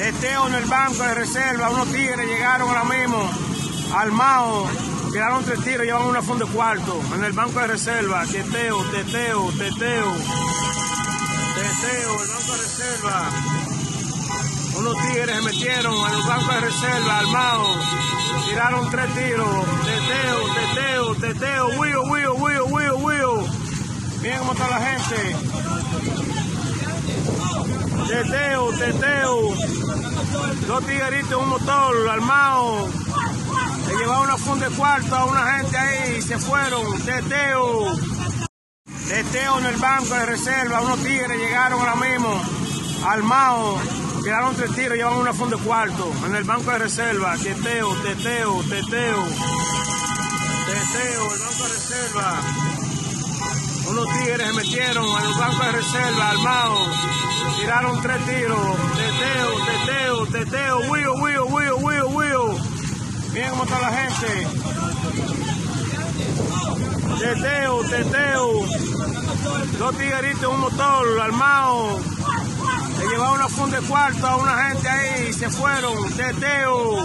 Teteo en el banco de reserva, unos tigres llegaron ahora mismo, armados, tiraron tres tiros, llevan una funda de cuarto en el banco de reserva. Teteo, teteo, teteo. Teteo, el banco de reserva. Unos tigres se metieron en el banco de reserva, armados, tiraron tres tiros. Teteo, teteo, teteo, huyo, huyo, huyo, huyo, huyo. Miren cómo está la gente. Teteo, teteo. Dos tigueritos un motor armado. Le llevaron una funda de cuarto a una gente ahí. Se fueron. Teteo. Teteo en el banco de reserva. Unos tigres llegaron ahora mismo. Armados. Tiraron tres tiros. Llevan una funda de cuarto. En el banco de reserva. Teteo, teteo, teteo. Teteo, el banco de reserva. Unos tigres se metieron en el banco de reserva armados. Tiraron tres tiros. Teteo, teteo, teteo. Huyo, huyo, huyo, huyo, huyo. Miren cómo está la gente. Teteo, teteo. Dos tigueritos en un motor armados. Le llevaron una funda de cuarto a una gente ahí. Se fueron. Teteo.